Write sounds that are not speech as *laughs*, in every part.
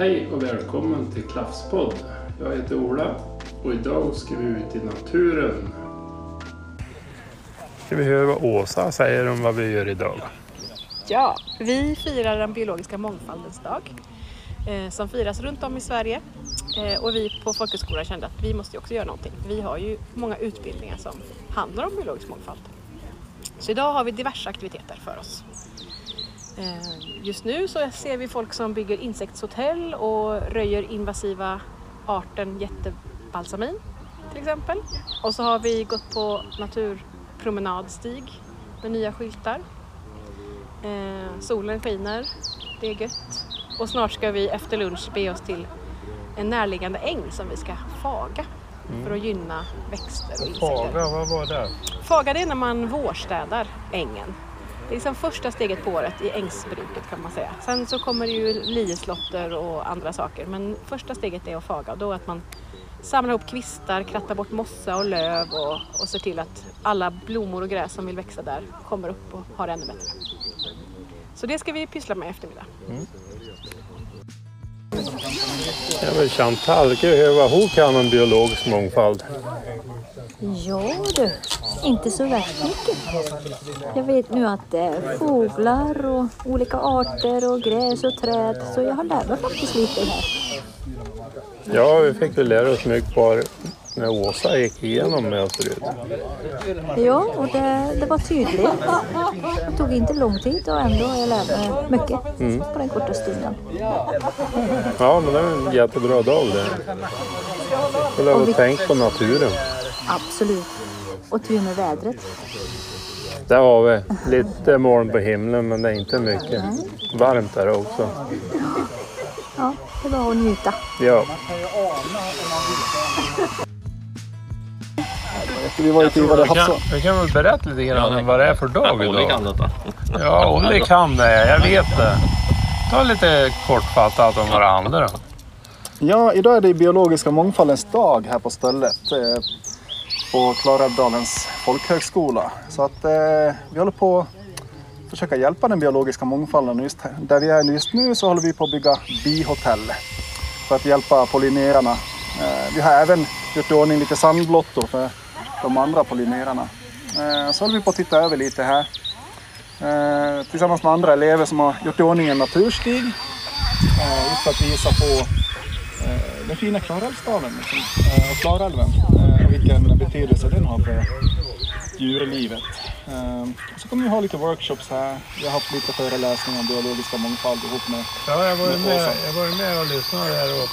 Hej och välkommen till Klaffspodd. Jag heter Ola och idag ska vi ut i naturen. Ska vi höra vad Åsa säger om vad vi gör idag? Ja, vi firar den biologiska mångfaldens dag eh, som firas runt om i Sverige. Eh, och vi på folkhögskolan kände att vi måste också göra någonting. Vi har ju många utbildningar som handlar om biologisk mångfald. Så idag har vi diverse aktiviteter för oss. Eh, just nu så ser vi folk som bygger insektshotell och röjer invasiva arten jättebalsamin till exempel. Och så har vi gått på naturpromenadstig med nya skyltar. Eh, solen skiner, det är gött. Och snart ska vi efter lunch be oss till en närliggande äng som vi ska faga för att gynna växter och insekter. Faga, vad var det? Faga det är när man vårstädar ängen. Det är liksom första steget på året i ängsbruket kan man säga. Sen så kommer det ju lieslotter och andra saker men första steget är att faga. Och Då att man samlar ihop kvistar, krattar bort mossa och löv och, och ser till att alla blommor och gräs som vill växa där kommer upp och har det ännu bättre. Så det ska vi pyssla med i eftermiddag. Mm. Ja, men Chantal, gud, höra vad hon kan om biologisk mångfald? Ja du, inte så värst mycket. Jag vet nu att det är fåglar och olika arter och gräs och träd så jag har lärt mig faktiskt lite här. Ja, vi fick väl lära oss mycket bara när Åsa gick igenom med oss förut. Ja, och det, det var tydligt. Det tog inte lång tid och ändå har jag lärt mig mycket på den korta stunden. Ja, men det är en jättebra dag det. Väl vi- tänka på naturen. Absolut. Och tur med vädret. Där har vi lite moln på himlen, men det är inte mycket. Varmt är det också. Ja, det var att njuta. Ja, Vi var ute i vad det vi kan, vi kan väl berätta lite grann om vad det är för dag Olle kan idag. detta. Ja, Olle kan det. Jag vet det. Ta lite kortfattat om vad det handlar om. Ja, idag är det biologiska mångfaldens dag här på stället. På Klarälvdalens folkhögskola. Så att eh, vi håller på att försöka hjälpa den biologiska mångfalden. Just där vi är just nu så håller vi på att bygga bihotell. För att hjälpa pollinerarna. Eh, vi har även gjort i ordning lite sandblottor för de andra pollinerarna. Eh, så håller vi på att titta över lite här. Eh, tillsammans med andra elever som har gjort i ordning en naturstig. Eh, just för att visa på eh, den fina Klarälvsdalen liksom, eh, och Klarälven eh, vilken betydelse den har för djurlivet. Eh, och så kommer vi ha lite workshops här. Vi har haft lite föreläsningar om biologiska mångfald ihop med Ja, jag var ju Med med, jag var med och lyssnade där och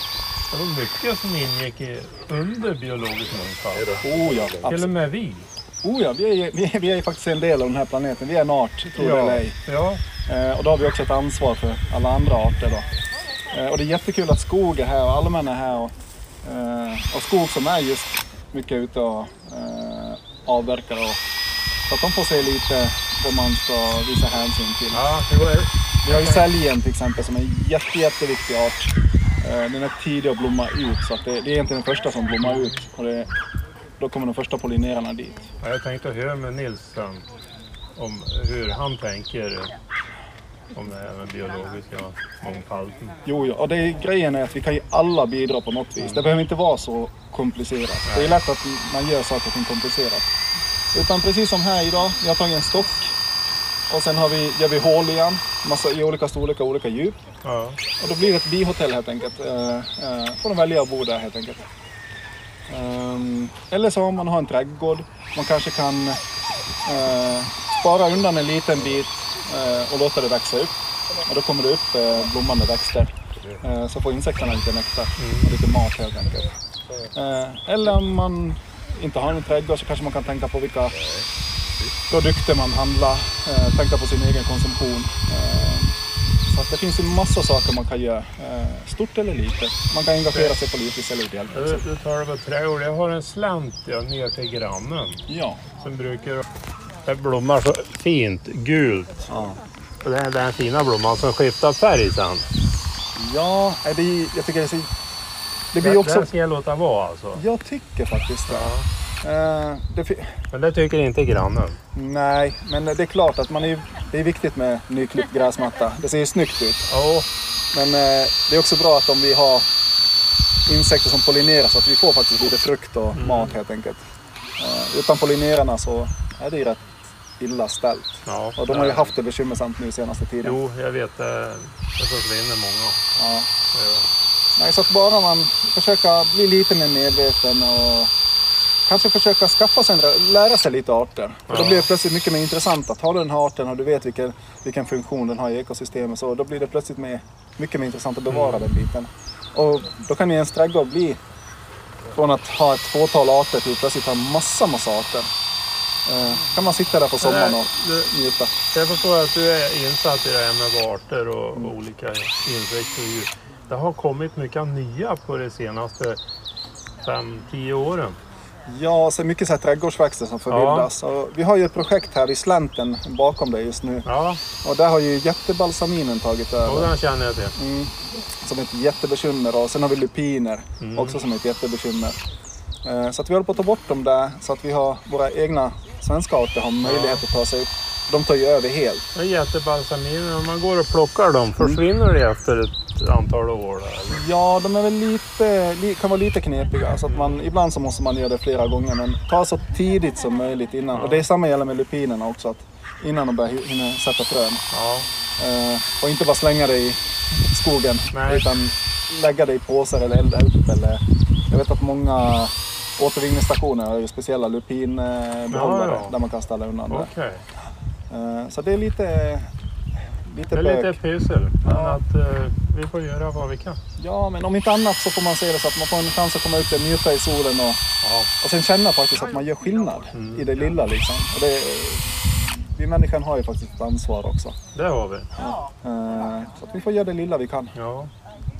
det var mycket som ingick i, under biologisk mångfald. Oh ja, Till absolut. och med vi. Oh ja, vi är, vi, är, vi är faktiskt en del av den här planeten. Vi är en art, tror det eller ej. ja. Eh, och då har vi också ett ansvar för alla andra arter. Då. Eh, och det är jättekul att skog är här och allmänna är här. Och, eh, och skog som är just mycket ute och eh, avverkar. Och, så att de får se lite vad man ska visa hänsyn till. ja det var, Vi har ju säljen till exempel som är en jätte, jätteviktig art. Eh, Den är tidig att blomma ut så att det, det är egentligen den första som blommar ut. Och det, då kommer de första pollinerarna dit. ja, jag tänkte höra med Nils sen om hur han tänker om det här med biologiska mångfalden. Jo, jo, och det är, grejen är att vi kan ju alla bidra på något vis. Det behöver inte vara så komplicerat. Det är lätt att man gör saker och ting komplicerat. Utan precis som här idag, vi har tagit en stock och sen har vi, gör vi hål i den, massa i olika storlekar och olika djup. Ja. Och då blir det ett bihotell helt enkelt. Eh, eh, får de välja att bo där helt enkelt. Ehm, eller så om man har en trädgård, man kanske kan eh, spara undan en liten bit eh, och låta det växa upp. Och då kommer det upp eh, blommande växter. Eh, så får insekterna lite nektar och lite mat helt enkelt. Eh, eller om man inte har en trädgård så kanske man kan tänka på vilka produkter man handlar, eh, tänka på sin egen konsumtion. Eh, så det finns ju massa saker man kan göra, eh, stort eller litet. Man kan engagera sig politiskt eller ideellt Du, också. du talar om trädgård. Jag har en slant ja, ner till grannen Ja. som brukar... Det blommar så fint gult. Ja. Och det är den fina blomman som skiftar färg sen. Ja, det, jag tycker det är så... Det blir Den, också... den ska jag låta vara alltså. Jag tycker faktiskt det. Eh, det fi- Men det tycker inte grannen. nej, men det är klart att man är, det är viktigt med nyklippt gräsmatta. Det ser ju snyggt ut. Ja, Men eh, det är också bra att om vi har insekter som pollinerar så att vi får faktiskt lite frukt och Mm. mat helt enkelt. Eh, utan pollinerarna så är det ju rätt illa ställt. Ja, Och de har ju haft det bekymmersamt nu senaste tiden. Jo, jag vet. Det, försvinner många. Ja. Ja. Nej, så att bara man försöker bli lite mer medveten och kanske försöka skaffa sig, en- lära sig lite arter. För då Ja. blir det plötsligt mycket mer intressant att ha den här arten och du vet vilken, vilken funktion den har i ekosystemet. Så då blir det plötsligt mer, mycket mer intressant att bevara Mm. den biten. Och då kan ju ens trädgård bli från att ha ett fåtal arter till plötsligt ha massa, massa arter. Eh, kan man sitta där på sommaren och njuta. jag förstår att du är insatt i det här med arter och, och olika insekter och djur. Det har kommit mycket nya på de senaste 5-10 åren. Ja, så mycket så här trädgårdsväxter som förvildas. Och vi har ju ett projekt här vid slänten bakom dig just nu. Ja, Och där har ju jättebalsaminen tagit och över. den känner jag till. Mm, som ett jättebekymmer. Och sen har vi lupiner Mm. också som ett jättebekymmer. Eh, Så att vi håller på att ta bort dem där så att vi har våra egna svenska arter har möjlighet att ta sig upp. De tar ju över helt. Det är jättebalsaminer. Om man går och plockar dem, försvinner det efter ett antal år? Eller? Ja, de är väl lite, li, kan vara lite knepiga. Så att man, ibland så måste man göra det flera gånger. Men ta så tidigt som möjligt innan. Och det är samma gäller med lupinerna också. Att innan de börjar hi- hinna sätta frön. Ja, Eh, och inte bara slänga det i skogen. Nej. Utan lägga det i påsar eller elda upp. Eller, jag vet att många återvinningsstationer har ju speciella lupinbehållare Ja, ja. där man kan ställa undan det. okej. Eh, så det är lite, lite Det är lite bök. pyssel. Men Ja. att eh, vi får göra vad vi kan. Ja, men om inte annat så får man se det så att man får en chans att komma ut och njuta i solen och, Ja. och sen känna faktiskt att man gör skillnad Mm. i det lilla liksom. Och det, vi människan har ju faktiskt ett ansvar också. Det har vi. Eh, så att vi får göra det lilla vi kan. Ja,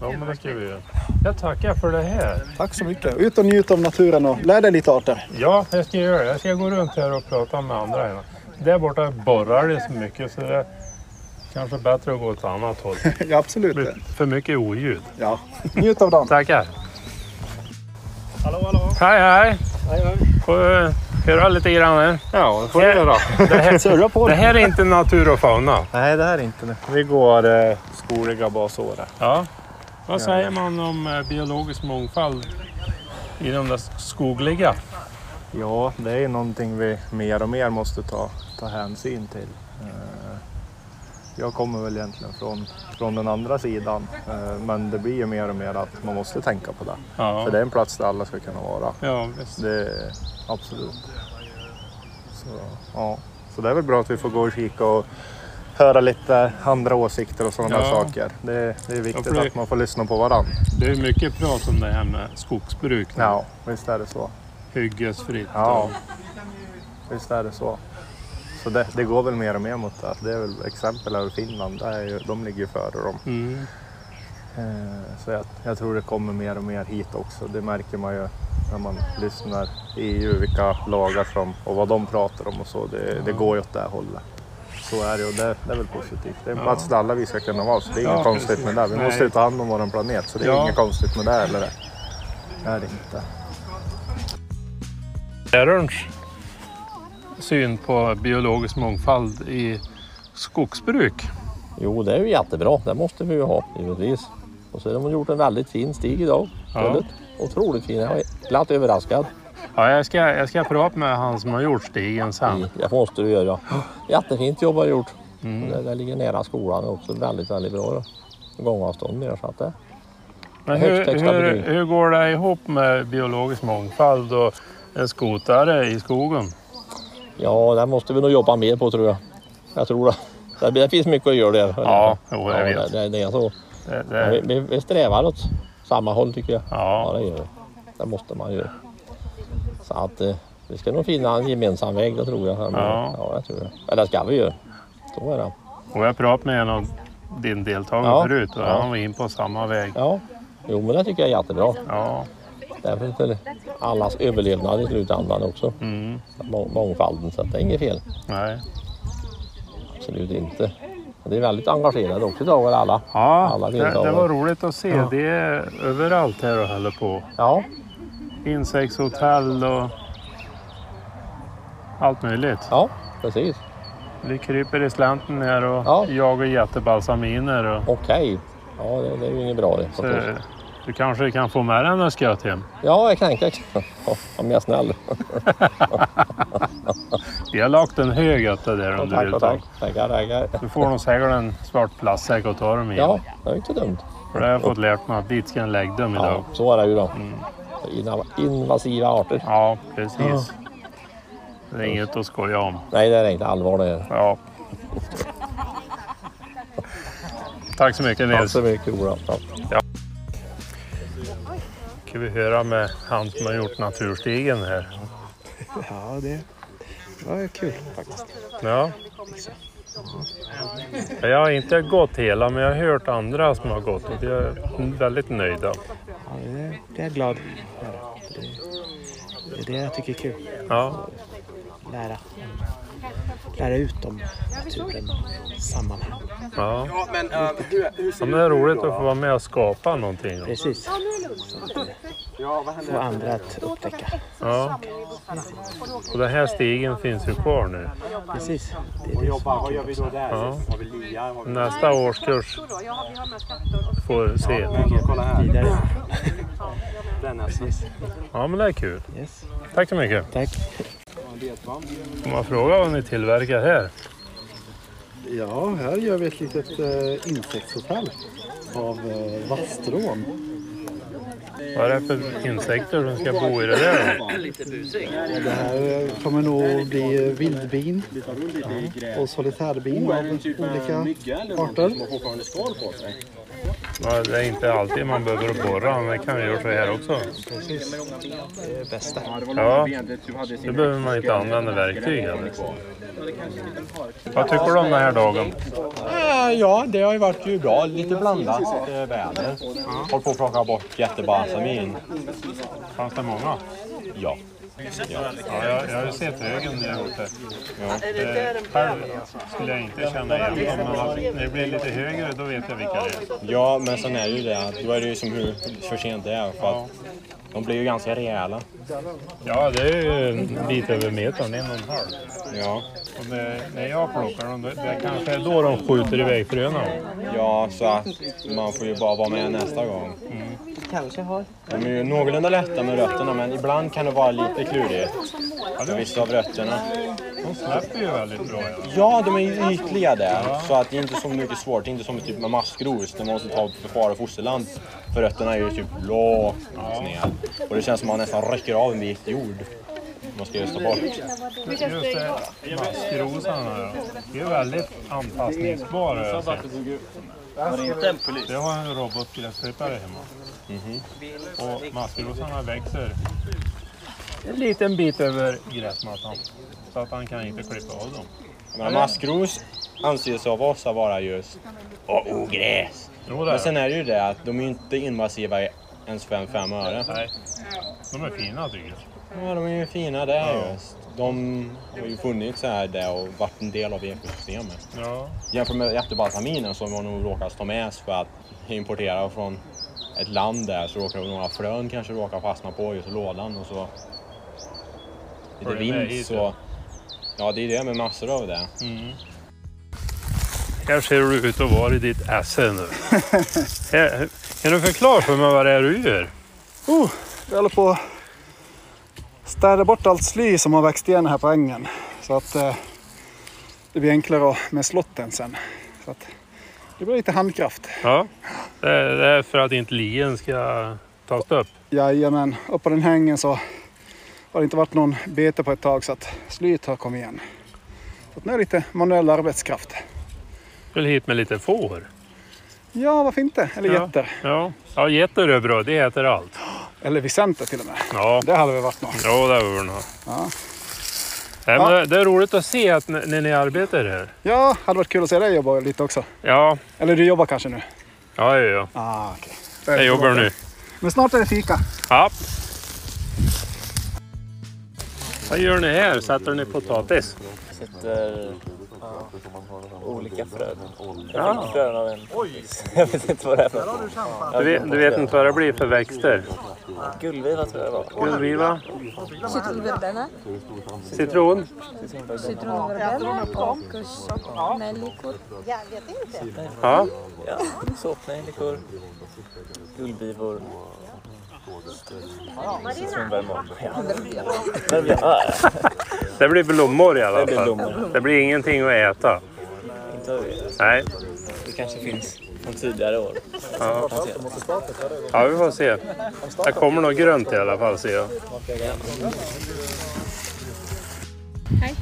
ja men det ska vi göra. Jag tackar för det här. Tack så mycket. Ut och njut av naturen och lär dig lite arter. Ja, jag ska göra det. Jag ska gå runt här och prata med andra. Här. Där borta borrar det så mycket så det är kanske bättre att gå åt ett annat håll. *laughs* ja, Det absolut. blir för mycket oljud. Ja. Njut av dagen. Tackar. Hallå, hallå. Hej, hej. Hej, hej. Får eh, höra lite grann här. Ja, det får du göra. *laughs* Det här, *laughs* Surra på det det. här är inte natur och fauna. Nej, det här är inte det. Vi går eh, skogliga basår. här. Ja. Vad säger man om eh, biologisk mångfald i de där skogliga? Ja, det är någonting vi mer och mer måste ta, ta hänsyn till. Eh, Jag kommer väl egentligen från, från den andra sidan, eh, men det blir ju mer och mer att man måste tänka på det. Ja, För det är en plats där alla ska kunna vara. ja visst. Det absolut. Så, ja. så det är väl bra att vi får gå och kika och höra lite andra åsikter och sådana Ja. där saker. Det, det är viktigt Ja, det- att man får lyssna på varandra. Det är mycket prat om det här med skogsbruk. nu. Ja, visst är det så. Hyggesfritt. Ja, och- visst är det så. Så det, det går väl mer och mer mot det. Det är väl exempel över Finland. Där är ju, de ligger ju före dem. Mm. Eh, Så jag, jag tror det kommer mer och mer hit också. Det märker man ju när man lyssnar i EU, vilka lagar som och vad de pratar om och så. Det, det går ju åt det här hållet. Så är det och det, det är väl positivt. Det är en Ja. plats där alla vi ska kunna vara så det är Ja, inget konstigt precis. med det. Vi Nej. måste ju ta hand om vår planet så det är Ja. inget konstigt med det eller det. Är det inte. Lärarens syn på biologisk mångfald i skogsbruk. Jo, det är ju jättebra. Det måste vi ju ha givetvis. Och så har de gjort en väldigt fin stig idag. Ja. Otroligt fin. Jag är glatt överraskad. Ja, jag, ska, jag ska prata med han som har gjort stigen sen. Det måste du göra. Jättefint jobb har du gjort. Mm. Det, det ligger nära skolan också. Väldigt, väldigt bra gångavstånd ner. Så att det, Men hur, hur, hur går det ihop med biologisk mångfald och en skotare i skogen? ja, det måste vi nog jobba mer på tror jag. Jag tror det. Det, det finns mycket att göra där. Ja, jo, jag ja, vet. Det, det, är så. Det, det, vi, vi strävar åt samma håll tycker jag. Ja, ja, det gör vi. Det måste man göra. Så att eh, vi ska nog finna en gemensam väg, det tror jag. Ja. ja det tror jag. Eller det ska vi göra. Så är det. och jag pratade med en av din deltagare Ja. förut och Ja. han var in på samma väg. Ja, jo men det tycker jag är jättebra. Ja, Därför för allas överlevnad i slutändan också. mm, Må- Mångfalden, så att det är inget fel. nej. Absolut inte. Det är väldigt engagerade också idag alla. Ja, Alla det, det var roligt att se. Det är överallt här och håller på. Ja, Insektshotell och allt möjligt. ja precis. Vi kryper i slänten här och Ja. jagar jättebalsaminer. Och, Okej. Ja, det, det är ju inget bra det. Så, du kanske kan få med dig några sköt hem. Ja, jag kan. Jag kan. Om jag är snäll. *laughs* Vi har lagt en hög ötta där Ja, om du tack vill och ta. tack. Tackar, tackar. Du får nog säkert en svart plastsäck och ta dem i. Ja, det är inte dumt. För det har jag fått lärt mig att dit ska en lägga dem idag. Ja, så är det ju då. Inna- Invasiva arter. Ja, precis. Det är inget att skoja om. Nej, det är inte allvar det. Ja. Tack så mycket Tack Nils. så mycket Ola. Ja. Ska vi höra med han som har gjort naturstigen här. Ja, det var kul faktiskt. Ja. Jag har inte gått hela men jag har hört andra som har gått och de är väldigt nöjda. Ja, det, det är jag glad för. Det, det är det jag tycker är kul. Ja, Lära, lära ut om naturen och sammanhang. ja. ja men det är roligt att få vara med och skapa någonting. Precis. Så få andra att upptäcka. Ja. Och den här stigen finns ju kvar nu. Precis. Det är det som är kul också. Ja. Nästa årskurs får se. Vidare. Ja men det är kul. Yes. Tack så mycket. Tack. Får man fråga vad ni tillverkar här? Ja, här gör vi ett litet eh, insektshotell av eh, vasstrån. Vad är det för insekter som ska bo i det där? då? Det här eh, kommer nog bli vildbin och solitärbin av olika arter. Det är inte alltid man behöver borra, men det kan vi göra så här också. Precis. Det är det bästa. Ja, då behöver man inte använda verktyg heller. Vad tycker du om den här dagen? Eh, Ja, det har ju varit ju bra. Lite blandat väder. Håller på att plocka bort jättebalsamin. Fanns det många? Ja. Ja, jag, jag har sett högen när jag gjort det. Eh, själv skulle jag inte känna igen dem, men när det blir lite högre då vet jag vilka det är. ja, men sen är det ju det då är det ju som hur för sent det är. För att de blir ju ganska rejäla. Ja, det är ju en bit över metern, en och en halv. Ja. Och det, när jag plockar dem, det, det kanske är då de skjuter iväg fröna. ja, så att man får ju bara vara med nästa gång. Kanske har. De är ju någorlunda lätta med rötterna, men ibland kan det vara lite klurigt. Vissa av rötterna. De släpper ju väldigt bra. Ja. Ja, de är ju ytliga där. Så att det är inte så mycket svårt. Det är inte som typ med maskros där man måste ta för far och fosterland. För rötterna är ju typ lågt ner. Och det känns som att man nästan rycker av en bit jord. Man ska just ta bort. Just det, maskrosarna. Det är väldigt anpassningsbara. jag. Jag har en robotgräsklippare hemma. Och maskrosarna växer en liten bit över gräsmattan. Så att han kan inte klippa av dem. Men maskros anses av oss att vara just oh, ogräs. Jo, Men sen är det ju det att de är inte invasiva ens för en fem öre. Nej, de är fina tycker jag. Ja, de är ju fina där just. De har ju funnits här där och varit en del av ekosystemet. Ja, Jämfört med jättebalsaminen som man nog råkar ta med sig för att importera från ett land där så råkar några frön kanske råka fastna på just lådan och så lite vind så... ja. Ja, det är det med massor av det. här ser du ut att vara i ditt esse nu. *laughs* Här- Kan du förklara för mig vad det är du gör? Oh, vi håller på städa bort allt sly som har växt igen här på ängen. Så att eh, det blir enklare med slotten sen. Så att det blir lite handkraft. Ja, det är, för att inte lien ska tas upp. Jajamän, upp på den här ängen så har det inte varit någon bete på ett tag så att slyet har kommit igen. Så att nu är det lite manuell arbetskraft. Vill hit med lite får. Ja, varför inte? Eller Ja. getter. Ja, ja getter är bra. Det äter allt. Eller vicenter till och med. Ja, Det hade väl varit något. ja det var det. Ja. Nej, men det, det är roligt att se att n- när ni arbetar här. Ja, hade varit kul att se dig jobba lite också. Ja, Eller du jobbar kanske nu? ja, ja. ja. Ah, okej. Jag jobbar nu. Men snart är det fika. Ja. Vad gör ni här? Sätter ni potatis? Sätter olika frön. Ja. Jag fick frön av en *laughs* Jag vet inte vad det är för Du vet, du vet inte vad det blir för växter? Gullviva tror jag det var. Gullviva, Citronverbena, citron, citronverbena och soppnellikor. ja. Ja, såpnejlikor, gullvivor. Citronvermon. Ja. Det blir blommor i alla Det blir fall. blommor. Det blir ingenting att äta. Inte vad vi vet. Nej. Det kanske finns från tidigare år. Ja. ja, vi får se. Det kommer något grönt i alla fall ser jag. Hej.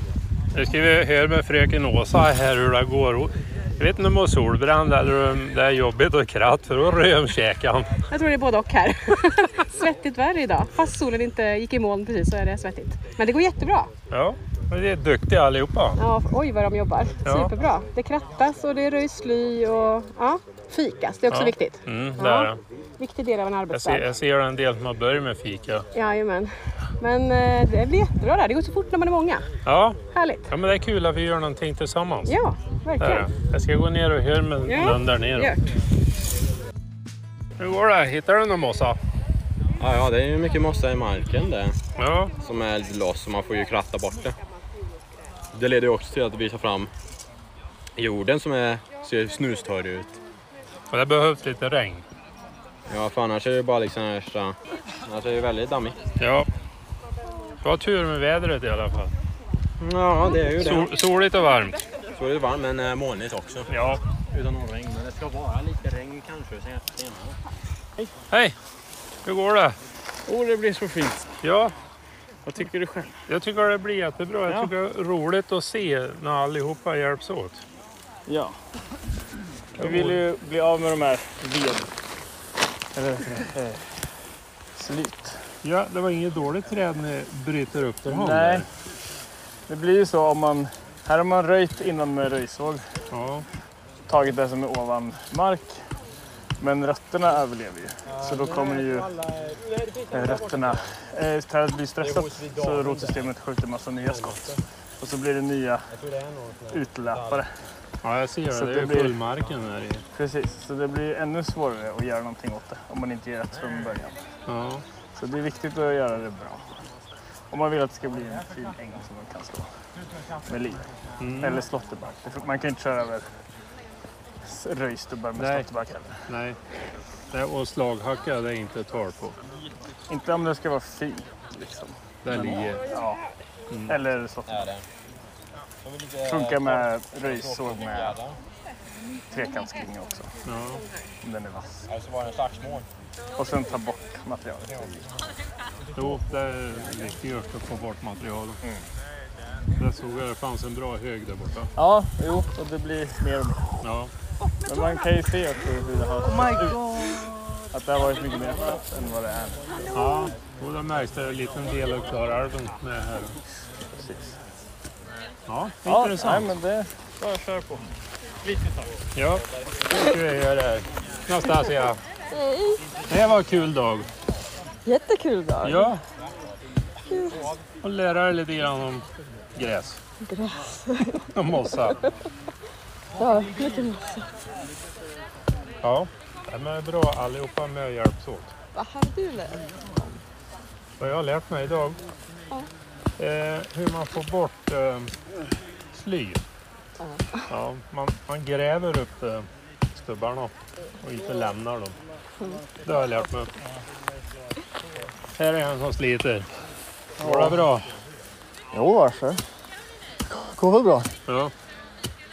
Nu ska vi höra med fröken Åsa här hur det går. Jag vet inte om hon är solbränd eller om det är jobbigt och kratt för då röm käkan. Jag tror det är både och här. *laughs* Svettigt värre idag. Fast solen inte gick i moln precis så är det svettigt. Men det går jättebra. Ja, det är duktiga allihopa. Ja, oj vad de jobbar. Ja. Superbra. Det krattas och det röjs sly och ja, fikas. Det är också Ja. viktigt. Mm, det är det. Viktig del av en Jag arbetsdag. ser, jag ser en del som har börjat med fika. Jajamän. Men eh, det blir jättebra där. Det går så fort när man är många. Ja, Härligt. ja men det är kul att vi gör någonting tillsammans. Ja, Det verkligen. det. Jag ska gå ner och höra med Ja, någon där nere. Gört. Hur går det? Hittar du någon mossa? Ja, ja, det är ju mycket mossa i marken det. Ja, Som är lite loss så man får ju kratta bort det. Det leder ju också till att visa fram jorden som är, ser snustorr ut. och det behövs lite regn. Ja, för annars är det ju bara liksom värsta... Annars är det ju väldigt dammigt. Ja. Du har tur med vädret i alla fall. Ja, det är ju det. Sol, soligt och varmt. Så är det varmt men eh, molnigt också. Ja. Utan någon regn. Men det ska vara lite regn kanske senare. Hej! Hur går det? Oh, det blir så fint. Ja, Vad tycker du själv? jag tycker det blir jättebra. Jag Ja. tycker det är roligt att se när allihopa hjälps åt. Ja. Vi vill ju bli av med de här ved... Eller? Eh, slyt. Ja, det var inget dåligt träd ni bryter upp för hand. Nej. där. Det blir ju så om man... Här har man röjt innan med röjsåg. Ja, Tagit det som är ovan mark. Men rötterna överlever ju. Så då kommer ju eh, rötterna... Eh, trädet blir stressat så rotsystemet skjuter massa nya skott. Och så blir det nya utlöpare. Ja jag ser Så det. Det är blir- fullmarken där i. Precis, så det blir ännu svårare att göra någonting åt det om man inte gör rätt från början. Ja. Så det är viktigt att göra det bra. Om man vill att det ska bli en fin äng som man kan slå med liv. Mm. Eller får- Man kan inte köra över röjstubbar med Nej. slåtterback heller. Nej. Nej, och slaghacka det är inte tal på. Inte om det ska vara fint liksom. Det ligger. Ja. Mm. Eller slåtterback. Funkar med röjsåg med trekantsklinga också. Ja. Om den är vass. Eller så var det en slagsmål. Och sen ta bort materialet. Jo, det är viktigt att få bort materialet. Mm. Där såg jag det fanns en bra hög där borta. Ja, jo, och det blir mer och mer. Ja. Men man kan ju se också hur det har sett ut. Att det har varit mycket mer öppet än vad det är nu. Ja, och då märks det en liten del av Klarälven med här. Precis. Ja, Ja, intressant. nej, men det bara köra på. Lite tag. Ja, då ska vi göra det här. Nastasia, det var en kul dag. Jättekul dag. Ja. Och lära dig lite grann om gräs. Gräs. *laughs* Och mossa. Ja, mycket mossa. Ja, det är bra allihopa med och hjälps åt. Vad har du lärt Vad jag har lärt mig idag? Eh, hur man får bort eh, sly. Ja, man, man gräver upp eh, stubbarna och inte lämnar dem. Det har jag lärt mig. Här är en som sliter. Går det bra? Jo, varför? Går väl bra? Ja.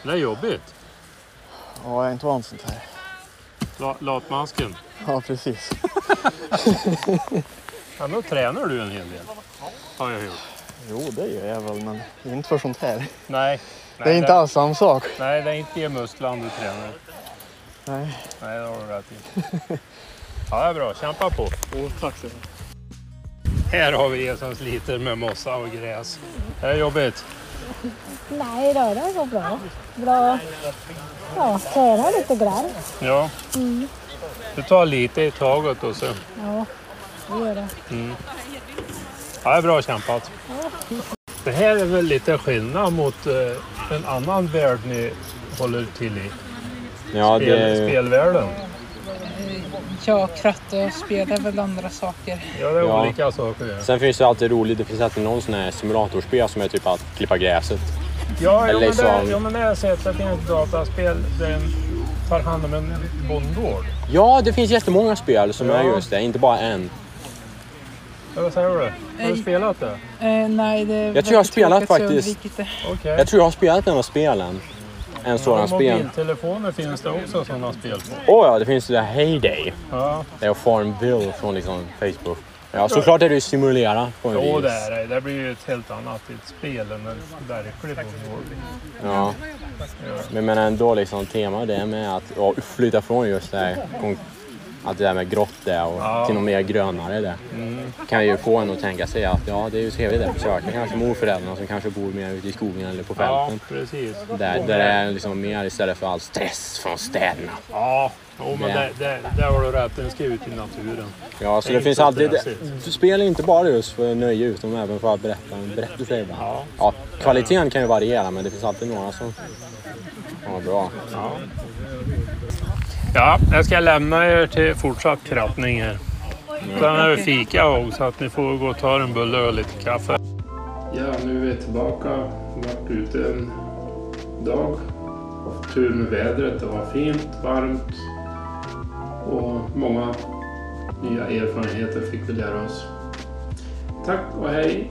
Det är jobbigt. Ja, jag är inte van sånt här. La, latmasken. Ja, precis. Ja, då tränar du en hel del. Har jag gjort. Jo, det gör jag väl, men inte för sånt här. Nej. Det är inte alls samma sak. Nej, det är inte musklan du tränar. Nej. Nej, det har du rätt i. *laughs* Ja, det är bra. Kämpa på. Oh, tack så mycket. Här har vi en som sliter med mossa och gräs. Det är jobbigt. Nej då, det går bra. Bra. Ja, träna lite grann. Ja. Du tar lite i taget och så. Ja, det gör det. Mm. Ja, det är bra kämpat. Det här är väl lite skillnad mot eh, en annan värld ni håller till i. Ja, Spel, det, Spelvärlden. Ja, kratta och spela är väl andra saker. Ja, det är Ja. olika saker. det. sen finns det alltid roligt, det finns alltid någon sån här simulatorspel som är typ att klippa gräset. Ja, ja, Eller men det, som- ja, men det har jag sett. Det finns dataspel där en tar hand om en bondgård. Ja, det finns jättemånga spel som Ja. är just det, inte bara en. Ja, Vad säger du? Har du spelat det? Eh, nej, det är Jag tror jag har spelat faktiskt. Okej. Jag tror jag har spelat en av spelen. En sådan Ja, spel. Mobiltelefoner finns det också sådana spel på. Åh ja, det finns det där Heyday. Ja, Det är Farmville från liksom Facebook. Ja, såklart är det ju simulera på en jo, vis. det är det. Det blir ju ett helt annat ett spel än en verklig. Ja. Men jag menar ändå liksom tema det med att ja, flytta från just det här att det där med grått där och Ja. till något mer grönare där. Mm. Kan ju få en att tänka sig att ja, det är ju trevligt där på. Kanske morföräldrarna som kanske bor mer ute i skogen eller på Ja, fälten. precis. Där, där det är liksom mer istället för all stress från städerna. Ja, jo, men Ja. det, det, där har du rätt. Den ska ut i naturen. Ja, så Det det, finns alltid... Spel är inte bara just för nöje utan även för att berätta en berättelse ibland. Ja. Ja, kvaliteten kan ju variera men det finns alltid några som vara bra. Ja ja, jag ska lämna er till fortsatt krattning här. Sen är det fika också, så att ni får gå och ta en bulle och lite kaffe. Ja, nu är vi tillbaka. Varit ute en dag. Haft tur med vädret. Det var fint, varmt och många nya erfarenheter fick vi lära oss. Tack och hej!